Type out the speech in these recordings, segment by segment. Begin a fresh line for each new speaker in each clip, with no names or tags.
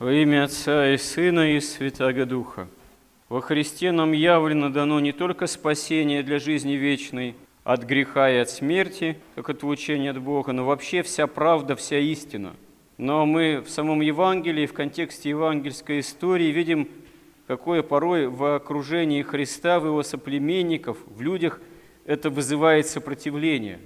Во имя Отца и Сына и Святаго Духа. Во Христе нам явлено дано не только спасение для жизни вечной, от греха и от смерти, как от учения от Бога, но вообще вся правда, вся истина. Но мы в самом Евангелии, в контексте евангельской истории видим, какое порой в окружении Христа, в его соплеменников, в людях это вызывает сопротивление.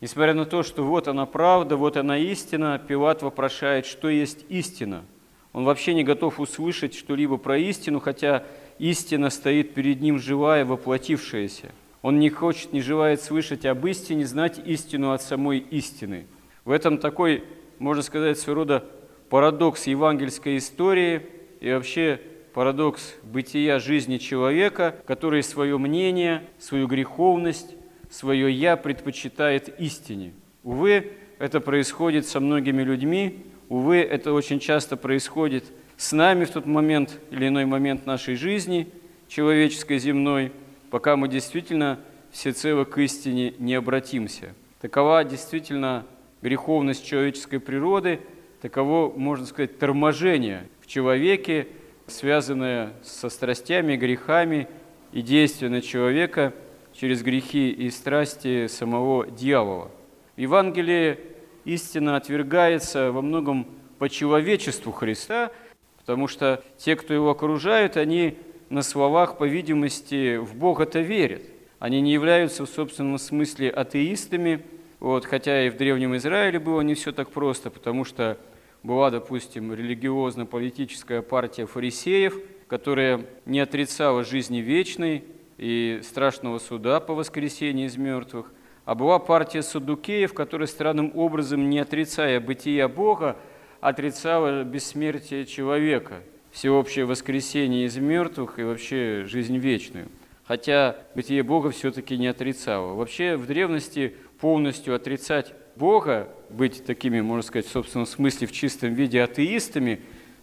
Несмотря на то, что вот она правда, вот она истина, Пилат вопрошает, что есть истина. Он вообще не готов услышать что-либо про истину, хотя истина стоит перед ним живая, воплотившаяся. Он не хочет, не желает слышать об истине, знать истину от самой истины. В этом такой, можно сказать, своего рода парадокс евангельской истории и вообще парадокс бытия жизни человека, который свое мнение, свою греховность, свое «я» предпочитает истине. Увы, это происходит со многими людьми, увы, это очень часто происходит с нами в тот момент или иной момент нашей жизни, человеческой, земной, пока мы действительно всецело к истине не обратимся. Такова действительно греховность человеческой природы, таково, можно сказать, торможение в человеке, связанное со страстями, грехами и действия человека через грехи и страсти самого дьявола. В Евангелии истина отвергается во многом по человечеству Христа, потому что те, кто его окружают, они на словах, по видимости, в Бога-то верят. Они не являются в собственном смысле атеистами, вот, хотя и в Древнем Израиле было не все так просто, потому что была, допустим, религиозно-политическая партия фарисеев, которая не отрицала жизни вечной и страшного суда по воскресении из мертвых, а была партия садукеев, которая странным образом, не отрицая бытия Бога, отрицала бессмертие человека, всеобщее воскресение из мертвых и вообще жизнь вечную. Хотя бытие Бога все-таки не отрицало. Вообще в древности полностью отрицать Бога, быть такими, можно сказать, в собственном смысле, в чистом виде атеистами,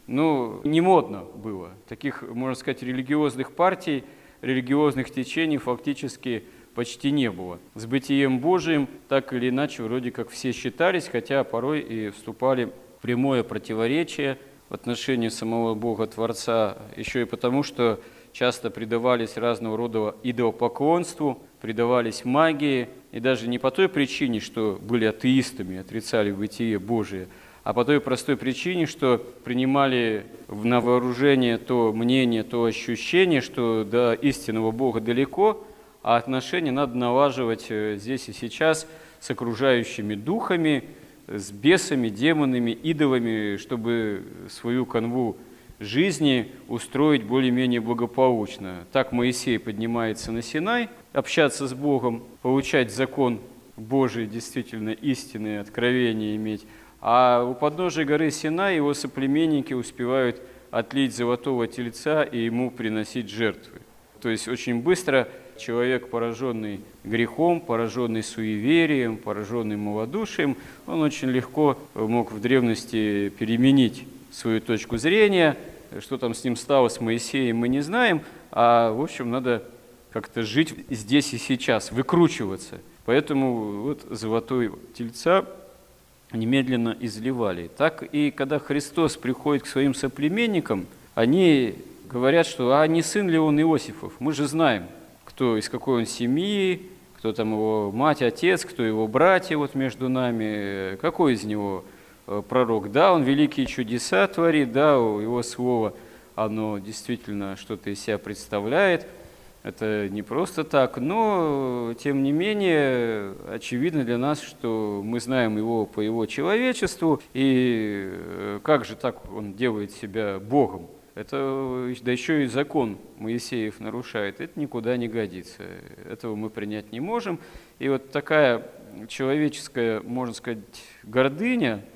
ну, не модно было. Таких, можно сказать, религиозных партий, религиозных течений фактически почти не было. С бытием Божиим так или иначе вроде как все считались, хотя порой и вступали в прямое противоречие в отношении самого Бога Творца, еще и потому, что часто предавались разного рода идолопоклонству, предавались магии, и даже не по той причине, что были атеистами, отрицали бытие Божие, а по той простой причине, что принимали на вооружение то мнение, то ощущение, что до истинного Бога далеко, а отношения надо налаживать э, здесь и сейчас с окружающими духами, с бесами, демонами, идолами, чтобы свою канву жизни устроить более-менее благополучно. Так Моисей поднимается на Синай, общаться с Богом, получать закон Божий, действительно истинные откровения иметь. А у подножия горы Синай его соплеменники успевают отлить золотого тельца и ему приносить жертвы. То есть очень быстро человек, пораженный грехом, пораженный суеверием, пораженный малодушием, он очень легко мог в древности переменить свою точку зрения. Что там с ним стало, с Моисеем, мы не знаем, а, в общем, надо как-то жить здесь и сейчас, выкручиваться. Поэтому вот золотой тельца немедленно изливали. Так и когда Христос приходит к своим соплеменникам, они говорят, что а не сын ли он Иосифов? Мы же знаем, кто из какой он семьи, кто там его мать, отец, кто его братья вот между нами, какой из него Э, пророк. Да, он великие чудеса творит, да, его слово, оно действительно что-то из себя представляет. Это не просто так, но тем не менее очевидно для нас, что мы знаем его по его человечеству, и э, как же так он делает себя Богом. Это да еще и закон Моисеев нарушает, это никуда не годится. Этого мы принять не можем. И вот такая человеческая, можно сказать, гордыня –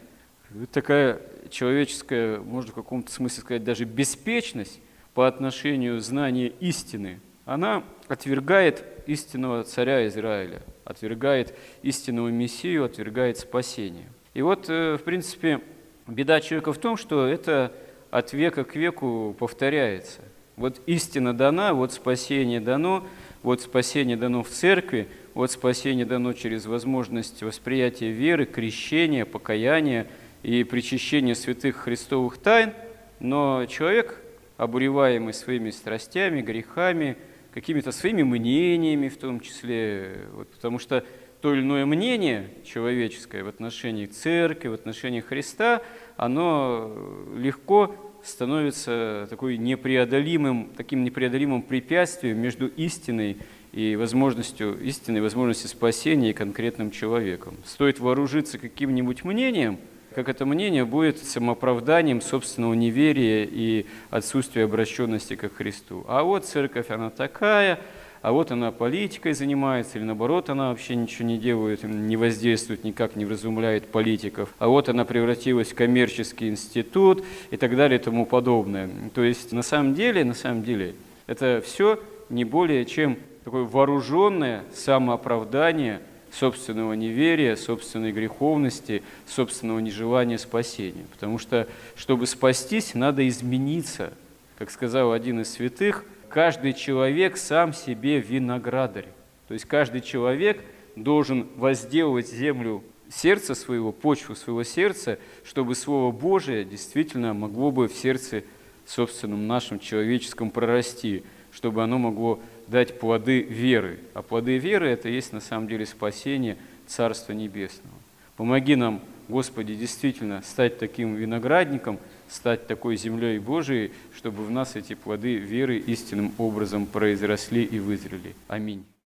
такая человеческая, можно в каком-то смысле сказать, даже беспечность по отношению знания истины, она отвергает истинного царя Израиля, отвергает истинного Мессию, отвергает спасение. И вот, э, в принципе, беда человека в том, что это от века к веку повторяется. Вот истина дана, вот спасение дано, вот спасение дано в церкви, вот спасение дано через возможность восприятия веры, крещения, покаяния – и причащение святых христовых тайн, Но человек, обуреваемый своими страстями, грехами, какими-то своими мнениями в том числе, вот, потому что то или иное мнение человеческое в отношении церкви, в отношении Христа, оно легко становится такой непреодолимым, таким непреодолимым препятствием между истиной и возможностью истины, возможностью спасения и конкретным человеком. Стоит вооружиться каким-нибудь мнением, как это мнение будет самооправданием собственного неверия и отсутствия обращенности к Христу. А вот церковь, она такая, а вот она политикой занимается, или наоборот, она вообще ничего не делает, не воздействует, никак не вразумляет политиков, а вот она превратилась в коммерческий институт и так далее и тому подобное. То есть на самом деле, на самом деле, это все не более чем такое вооруженное самооправдание собственного неверия, собственной греховности, собственного нежелания спасения. Потому что, чтобы спастись, надо измениться. Как сказал один из святых, каждый человек сам себе виноградарь. То есть каждый человек должен возделывать землю сердца своего, почву своего сердца, чтобы Слово Божие действительно могло бы в сердце собственном нашем человеческом прорасти, чтобы оно могло дать плоды веры. А плоды веры – это есть на самом деле спасение Царства Небесного. Помоги нам, Господи, действительно стать таким виноградником – стать такой землей Божией, чтобы в нас эти плоды веры истинным образом произросли и вызрели. Аминь.